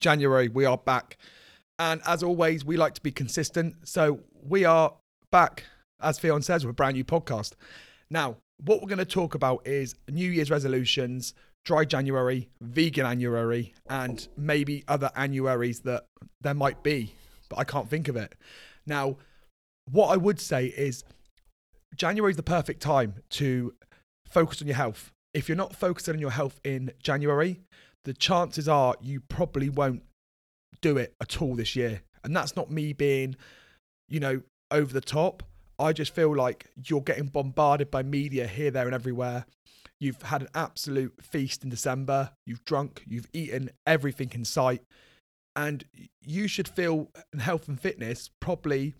January, we are back. And as always, we like to be consistent. So we are back, as Theon says, with a brand new podcast. Now, what we're going to talk about is New Year's resolutions, dry January, vegan January, and maybe other annuaries that there might be, but I can't think of it. Now, what I would say is January is the perfect time to focus on your health. If you're not focusing on your health in January, the chances are you probably won't do it at all this year. And that's not me being, you know, over the top. I just feel like you're getting bombarded by media here, there, and everywhere. You've had an absolute feast in December. You've drunk, you've eaten everything in sight. And you should feel in health and fitness probably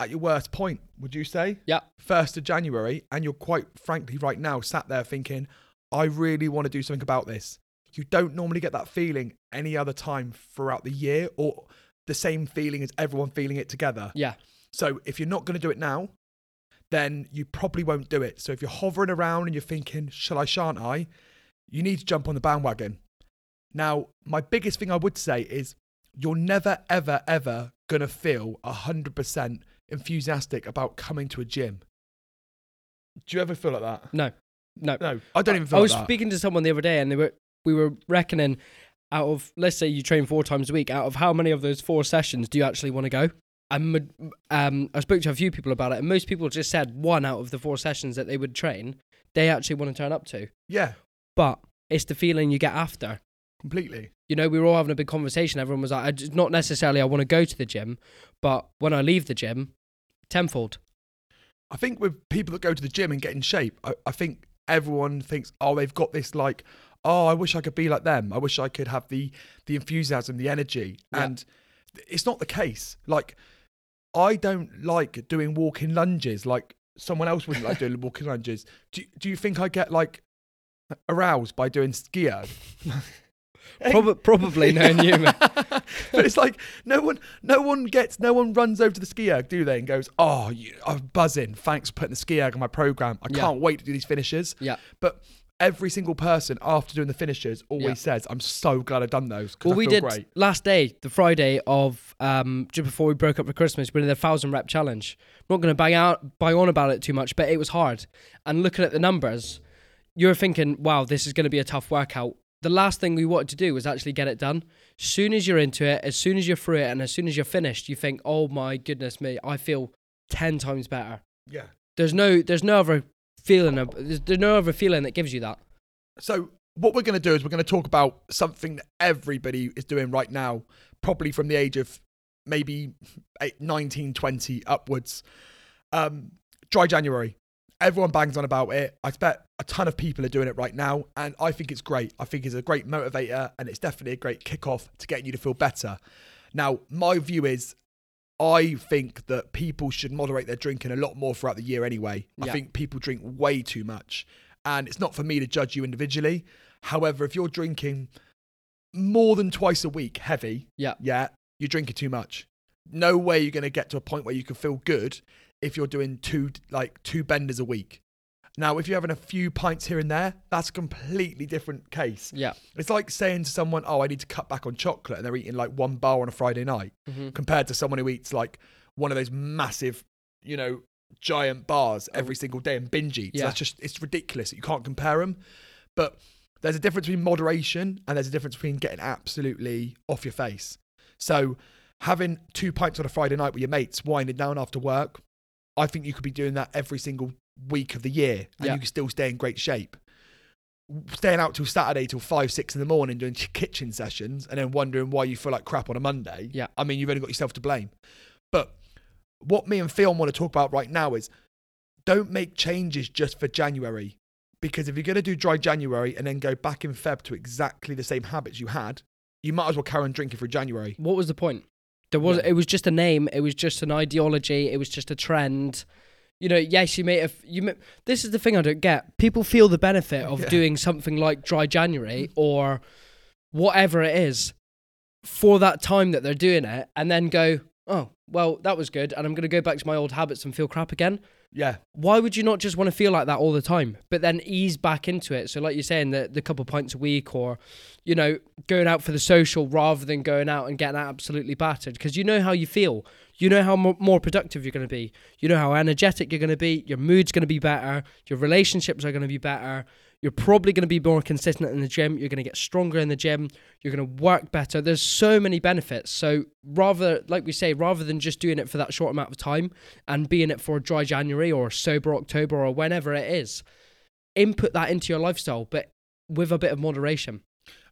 at your worst point, would you say? Yeah. First of January. And you're quite frankly right now sat there thinking, I really want to do something about this. You don't normally get that feeling any other time throughout the year or the same feeling as everyone feeling it together. Yeah. So if you're not going to do it now, then you probably won't do it. So if you're hovering around and you're thinking, shall I, shan't I? You need to jump on the bandwagon. Now, my biggest thing I would say is you're never, ever, ever going to feel 100% enthusiastic about coming to a gym. Do you ever feel like that? No. No. No, I don't even feel I was like that. speaking to someone the other day, and they were we were reckoning out of let's say you train four times a week. Out of how many of those four sessions do you actually want to go? And um, I spoke to a few people about it, and most people just said one out of the four sessions that they would train, they actually want to turn up to. yeah, But it's the feeling you get after. completely. You know, we were all having a big conversation. Everyone was like, I just, not necessarily I want to go to the gym, but when I leave the gym, tenfold. I think with people that go to the gym and get in shape, I, I think everyone thinks, oh, they've got this like, oh, I wish I could be like them. I wish I could have the the enthusiasm, the energy, Yeah. and it's not the case. Like, I don't like doing walking lunges. Like someone else wouldn't like doing walking lunges. Do Do you think I get like aroused by doing ski erg? Prob- probably knowing you, but it's like no one, no one gets, no one runs over to the ski erg, do they? And goes, "Oh, you, I'm buzzing. Thanks for putting the ski erg on my program. I Yeah. can't wait to do these finishes." Yeah. But every single person after doing the finishes always Yeah. says, "I'm so glad I've done those." Well, I we did great. last day, the Friday of um, just before we broke up for Christmas. We did a thousand rep challenge. I'm not going to bang out, bang on about it too much, but it was hard. And looking at the numbers, you're thinking, "Wow, this is going to be a tough workout." The last thing we wanted to do was actually get it done. As soon as you're into it, as soon as you're through it, and as soon as you're finished, you think, "Oh my goodness me, I feel ten times better." Yeah. There's no, there's no other feeling. Of, there's, there's no other feeling that gives you that. So what we're going to do is we're going to talk about something that everybody is doing right now, probably from the age of maybe eight, 19, 20 upwards. Um, dry January. Everyone bangs on about it. I bet a ton of people are doing it right now, and I think it's great. I think it's a great motivator, and it's definitely a great kickoff to getting you to feel better. Now, my view is, I think that people should moderate their drinking a lot more throughout the year anyway. I think people drink way too much, and it's not for me to judge you individually. However, if you're drinking more than twice a week, heavy, Yeah. yeah, you're drinking too much. No way you're going to get to a point where you can feel good if you're doing two like two benders a week. Now, if you're having a few pints here and there, that's a completely different case. Yeah. It's like saying to someone, "Oh, I need to cut back on chocolate," and they're eating like one bar on a Friday night, Mhm. compared to someone who eats like one of those massive, you know, giant bars every single day and binge eats. Yeah. That's just it's ridiculous. You can't compare them. But there's a difference between moderation and there's a difference between getting absolutely off your face. So having two pints on a Friday night with your mates, winding down after work, I think you could be doing that every single week of the year and Yeah. you can still stay in great shape. Staying out till Saturday till five, six in the morning doing kitchen sessions and then wondering why you feel like crap on a Monday. Yeah. I mean, you've only got yourself to blame. But what me and Theon want to talk about right now is don't make changes just for January. Because if you're going to do dry January and then go back in Feb to exactly the same habits you had, you might as well carry on drinking for January. What was the point? There was Yeah. it was just a name. It was just an ideology. It was just a trend. You know, yes, you may have you. May, this is the thing I don't get. People feel the benefit of Yeah. doing something like dry January or whatever it is for that time that they're doing it, and then go, oh, well, that was good, and I'm going to go back to my old habits and feel crap again. Yeah. Why would you not just want to feel like that all the time, but then ease back into it? So, like you're saying, the, the couple pints a week or, you know, going out for the social rather than going out and getting absolutely battered because you know how you feel. You know how mo- more productive you're going to be. You know how energetic you're going to be. Your mood's going to be better. Your relationships are going to be better. You're probably going to be more consistent in the gym. You're going to get stronger in the gym. You're going to work better. There's so many benefits. So rather, like we say, rather than just doing it for that short amount of time and being it for dry January or sober October or whenever it is, input that into your lifestyle, but with a bit of moderation.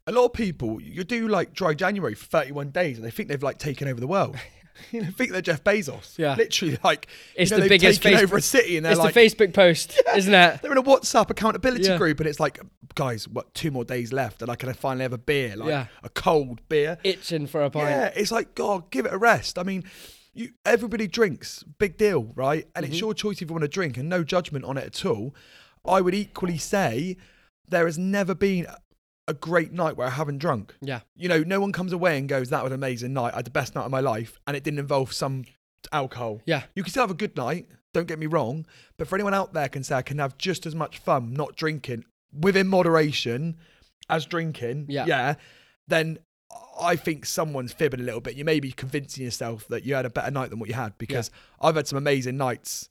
A lot of people, you do like dry January for 31 days and they think they've like taken over the world. you know, think they're Jeff Bezos. Yeah. Literally, like, It's you know, the biggest taken Facebook- over a city and they're It's like, the Facebook post, isn't it? they're in a WhatsApp accountability Yeah. group and it's like, guys, what, two more days left and I can finally have a beer, like Yeah. a cold beer. Itching for a pint. Yeah, it's like, God, give it a rest. I mean, you everybody drinks, big deal, right? And Mm-hmm. it's your choice if you want to drink, and no judgment on it at all. I would equally say there has never been a great night where I haven't drunk. Yeah. You know, no one comes away and goes, "That was an amazing night. I had the best night of my life," and it didn't involve some alcohol. Yeah. You can still have a good night. Don't get me wrong, but for anyone out there can say I can have just as much fun not drinking within moderation as drinking. Yeah. Yeah. Then I think someone's fibbing a little bit. You may be convincing yourself that you had a better night than what you had because I've had some amazing nights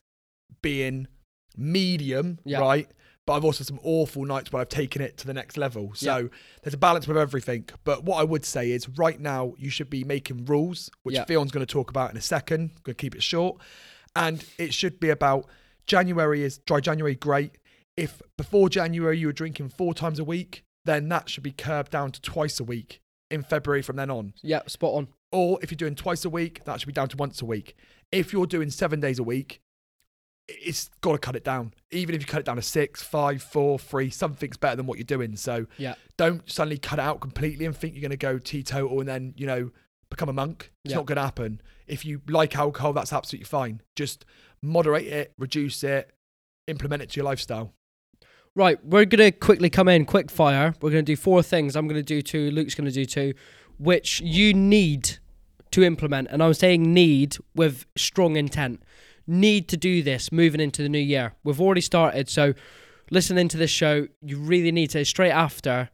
being medium, Yeah. right? But I've also had some awful nights where I've taken it to the next level. So there's a balance with everything. But what I would say is right now you should be making rules, which Yeah. Fion's going to talk about in a second. Going to keep it short. And it should be about January is dry January, great. If before January you were drinking four times a week, then that should be curbed down to twice a week in February from then on. Yeah, spot on. Or if you're doing twice a week, that should be down to once a week. If you're doing seven days a week, it's got to cut it down. Even if you cut it down to six, five, four, three, something's better than what you're doing. So Yeah. don't suddenly cut it out completely and think you're going to go teetotal and then, you know, become a monk. It's Yeah. not going to happen. If you like alcohol, that's absolutely fine. Just moderate it, reduce it, implement it to your lifestyle. Right, we're gonna quickly come in, quick fire. We're gonna do four things. I'm gonna do two. Luke's gonna do two, which you need to implement. And I'm saying need with strong intent. Need to do this moving into the new year. We've already started, so listening to this show, you really need to straight after,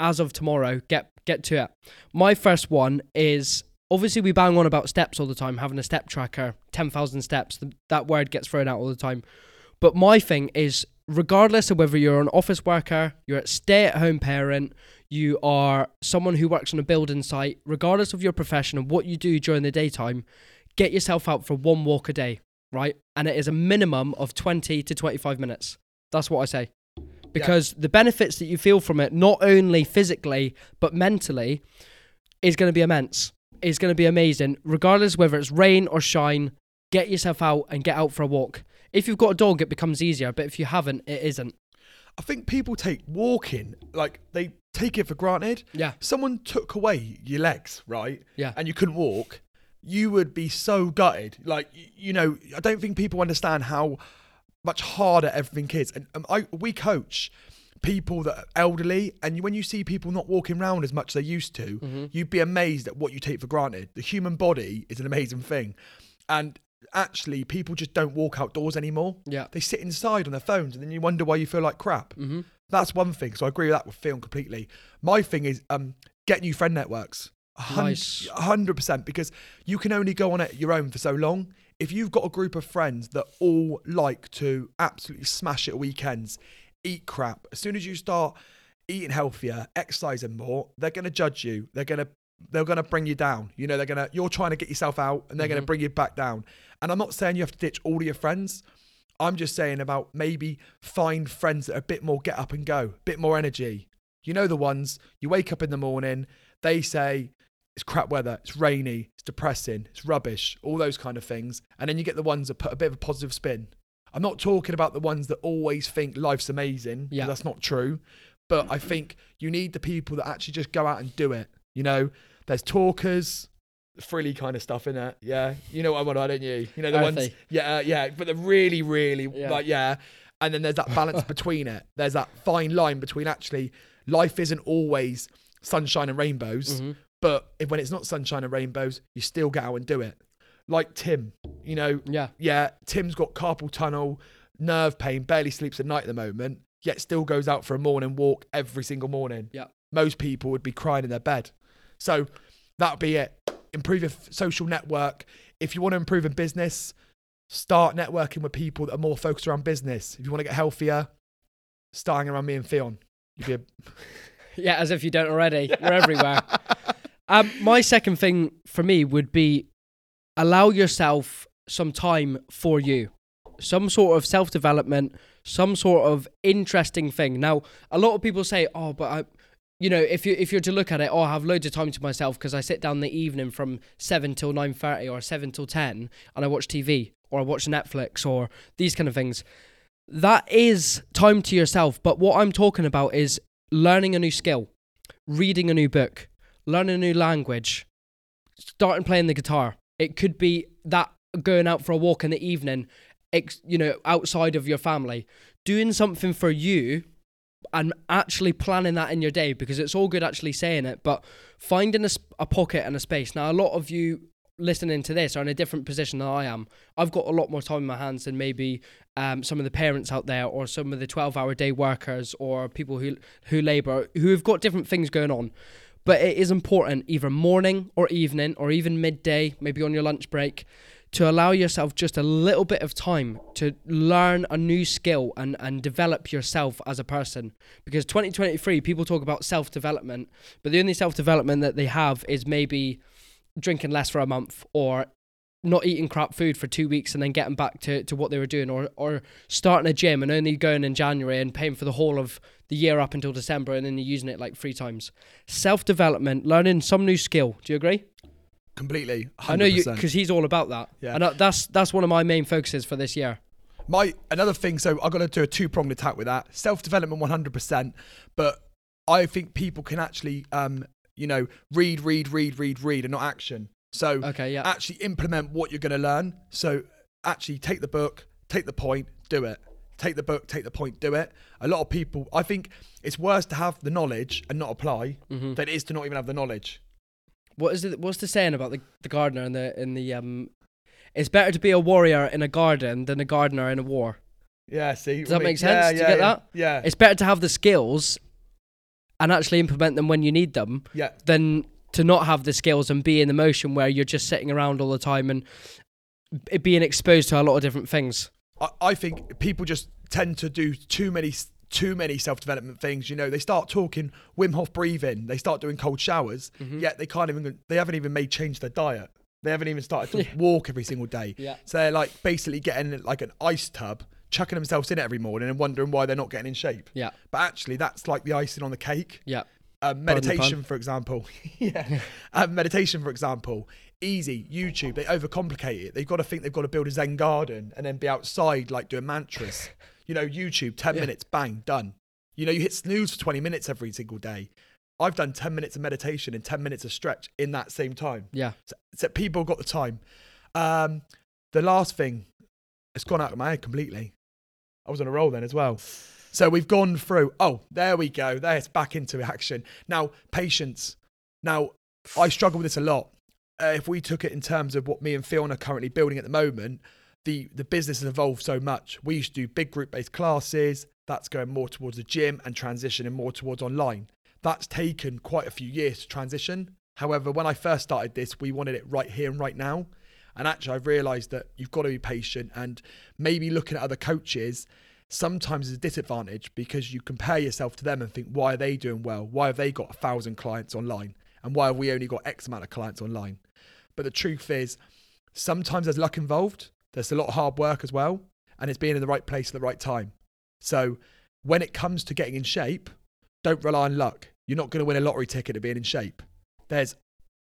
as of tomorrow, get get to it. My first one is obviously we bang on about steps all the time, having a step tracker, ten thousand steps. That word gets thrown out all the time. But my thing is, regardless of whether you're an office worker, you're a stay at home parent, you are someone who works on a building site, regardless of your profession and what you do during the daytime, get yourself out for one walk a day, right? And it is a minimum of 20 to 25 minutes. That's what I say. Because the benefits that you feel from it, not only physically, but mentally, is going to be immense. It's going to be amazing. Regardless whether it's rain or shine, get yourself out and get out for a walk. If you've got a dog, it becomes easier, but if you haven't, it isn't. I think people take walking, like they take it for granted. Yeah. Someone took away your legs, right? Yeah. And you couldn't walk, you would be so gutted. Like, you know, I don't think people understand how much harder everything is. And um, I, we coach people that are elderly, and when you see people not walking around as much as they used to, Mm-hmm. you'd be amazed at what you take for granted. The human body is an amazing thing. And actually, people just don't walk outdoors anymore. Yeah. They sit inside on their phones, and then you wonder why you feel like crap. Mm-hmm. That's one thing. So I agree with that with Phil completely. My thing is um, get new friend networks. Nice. hundred percent, because you can only go on it your own for so long. If you've got a group of friends that all like to absolutely smash it at weekends, eat crap, as soon as you start eating healthier, exercising more, they're gonna judge you. They're gonna they're gonna bring you down. You know, they're gonna you're trying to get yourself out and they're gonna Mhm. bring you back down. And I'm not saying you have to ditch all of your friends. I'm just saying about maybe find friends that are a bit more get up and go, a bit more energy. You know the ones you wake up in the morning, they say it's crap weather, it's rainy, it's depressing, it's rubbish, all those kind of things. And then you get the ones that put a bit of a positive spin. I'm not talking about the ones that always think life's amazing. Yeah. That's not true. But I think you need the people that actually just go out and do it. You know, there's talkers, frilly kind of stuff in it. Yeah. You know what I'm on, don't you? You know, the ones. Yeah, uh, yeah. But they're really, really Yeah. like, yeah. And then there's that balance between it. There's that fine line between actually life isn't always sunshine and rainbows. Mm-hmm. But if, when it's not sunshine and rainbows, you still get out and do it. like Tim. You know, Yeah. yeah, Tim's got carpal tunnel, nerve pain, barely sleeps at night at the moment, yet still goes out for a morning walk every single morning. Yeah. Most people would be crying in their bed. So that would be it. Improve your f- social network. If you want to improve in business, start networking with people that are more focused around business. If you want to get healthier, starting around me and be a Yeah, as if you don't already. You're everywhere. Um, my second thing for me would be allow yourself some time for you, some sort of self development, some sort of interesting thing. Now, a lot of people say, "Oh, but I." You know, if you if you're to look at it, oh, I have loads of time to myself because I sit down in the evening from seven till nine thirty or seven till ten, and I watch TV or I watch Netflix or these kind of things. That is time to yourself. But what I'm talking about is learning a new skill, reading a new book, learning a new language, starting playing the guitar. It could be that going out for a walk in the evening, ex- you know, outside of your family, doing something for you and actually planning that in your day because it's all good actually saying it, but finding a, a pocket and a space. Now, a lot of you listening to this are in a different position than I am. I've got a lot more time in my hands than maybe um, some of the parents out there or some of the 12 hour day workers or people who, who labour who have got different things going on. But it is important either morning or evening or even midday, maybe on your lunch break, to allow yourself just a little bit of time to learn a new skill and, and develop yourself as a person. Because 2023, people talk about self development, but the only self development that they have is maybe drinking less for a month or not eating crap food for two weeks and then getting back to, to what they were doing or, or starting a gym and only going in January and paying for the whole of the year up until December and then you're using it like three times. Self development, learning some new skill. Do you agree? completely. 100%. I know you because he's all about that. Yeah. And that's that's one of my main focuses for this year. My another thing, so I've got to do a two pronged attack with that. Self development, one hundred percent. But I think people can actually, um, you know, read, read, read, read, read, and not action. So Okay, yeah. actually implement what you're going to learn. So actually take the book, take the point, do it. Take the book, take the point, do it. A lot of people, I think it's worse to have the knowledge and not apply Mhm. than it is to not even have the knowledge. What is it? What's the saying about the the gardener in the in the um? It's better to be a warrior in a garden than a gardener in a war. Yeah, see. Does that make sense? Yeah, Do you yeah, get yeah, that? Yeah. It's better to have the skills and actually implement them when you need them yeah. than to not have the skills and be in the motion where you're just sitting around all the time and being exposed to a lot of different things. I, I think people just tend to do too many too many self development things. You know, they start talking Wim Hof breathing, they start doing cold showers, Mm-hmm. yet they can't even they haven't even made change their diet. They haven't even started to walk every single day. Yeah. So they're like basically getting like an ice tub, chucking themselves in it every morning and wondering why they're not getting in shape. Yeah. But actually, that's like the icing on the cake. Yeah. Um, meditation, for example. yeah. Um, meditation, for example. Easy. YouTube. They overcomplicate it. They've got to think they've got to build a Zen garden and then be outside like doing mantras. you know, YouTube, 10 Yeah. minutes, bang, done. You know, you hit snooze for 20 minutes every single day. I've done 10 minutes of meditation and 10 minutes of stretch in that same time. Yeah. So, so people got the time. Um, the last thing, it's gone out of my head completely. I was on a roll then as well. So we've gone through. Oh, there we go. There's back into action. Now, patience. Now, I struggle with this a lot. Uh, if we took it in terms of what me and Fiona are currently building at the moment, the the business has evolved so much. We used to do big group based classes. That's going more towards the gym and transitioning more towards online. That's taken quite a few years to transition. However, when I first started this, we wanted it right here and right now. And actually, I've realized that you've got to be patient and maybe looking at other coaches sometimes is a disadvantage because you compare yourself to them and think, why are they doing well? Why have they got a thousand clients online? And why have we only got X amount of clients online? But the truth is, sometimes there's luck involved. There's a lot of hard work as well. And it's being in the right place at the right time. So when it comes to getting in shape, don't rely on luck. You're not going to win a lottery ticket to being in shape. There's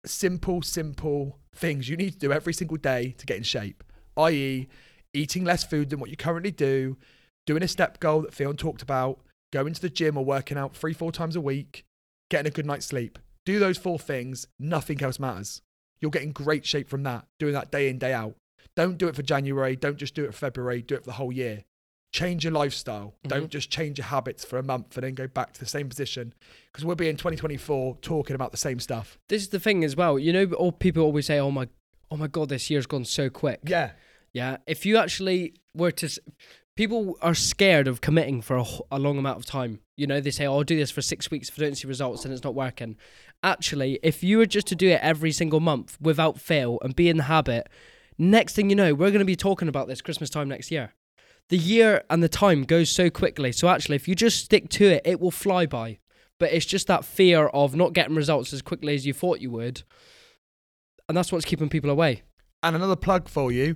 simple, simple things you need to do every single day to get in shape, i.e., eating less food than what you currently do, doing a step goal that Theon talked about, going to the gym or working out three, four times a week, getting a good night's sleep. Do those four things, nothing else matters. You'll get in great shape from that, doing that day in, day out. Don't do it for January, don't just do it for February, do it for the whole year. Change your lifestyle. Mm-hmm. Don't just change your habits for a month and then go back to the same position. Because we'll be in 2024 talking about the same stuff. This is the thing as well. You know, all people always say, "Oh my, oh my god, this year's gone so quick. Yeah. Yeah. If you actually were to, people are scared of committing for a long amount of time. You know, they say, oh, I'll do this for six weeks. If I don't see results, then it's not working. Actually, if you were just to do it every single month without fail and be in the habit, next thing you know, we're going to be talking about this Christmas time next year. The year and the time goes so quickly. So actually, if you just stick to it, it will fly by. But it's just that fear of not getting results as quickly as you thought you would. And that's what's keeping people away. And another plug for you.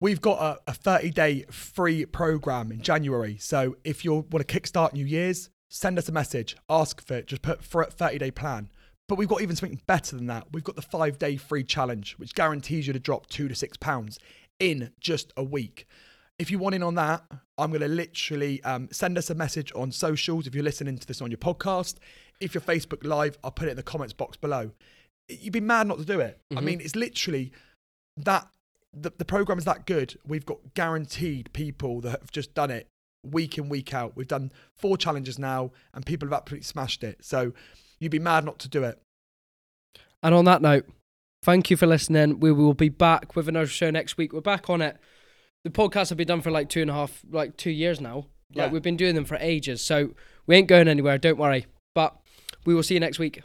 We've got a, a 30 day free program in January. So if you want to kickstart New Year's, send us a message, ask for it, just put for a 30 day plan. But we've got even something better than that. We've got the five day free challenge, which guarantees you to drop two to six pounds in just a week. If you want in on that, I'm going to literally um, send us a message on socials if you're listening to this on your podcast. If you're Facebook Live, I'll put it in the comments box below. You'd be mad not to do it. I Mhm. mean, it's literally that the, the program is that good. We've got guaranteed people that have just done it week in, week out. We've done four challenges now, and people have absolutely smashed it. So you'd be mad not to do it. And on that note, thank you for listening. We will be back with another show next week. We're back on it. The podcasts have been done for like two and a half, like two years now. Yeah. Like we've been doing them for ages. So we ain't going anywhere. Don't worry. But we will see you next week.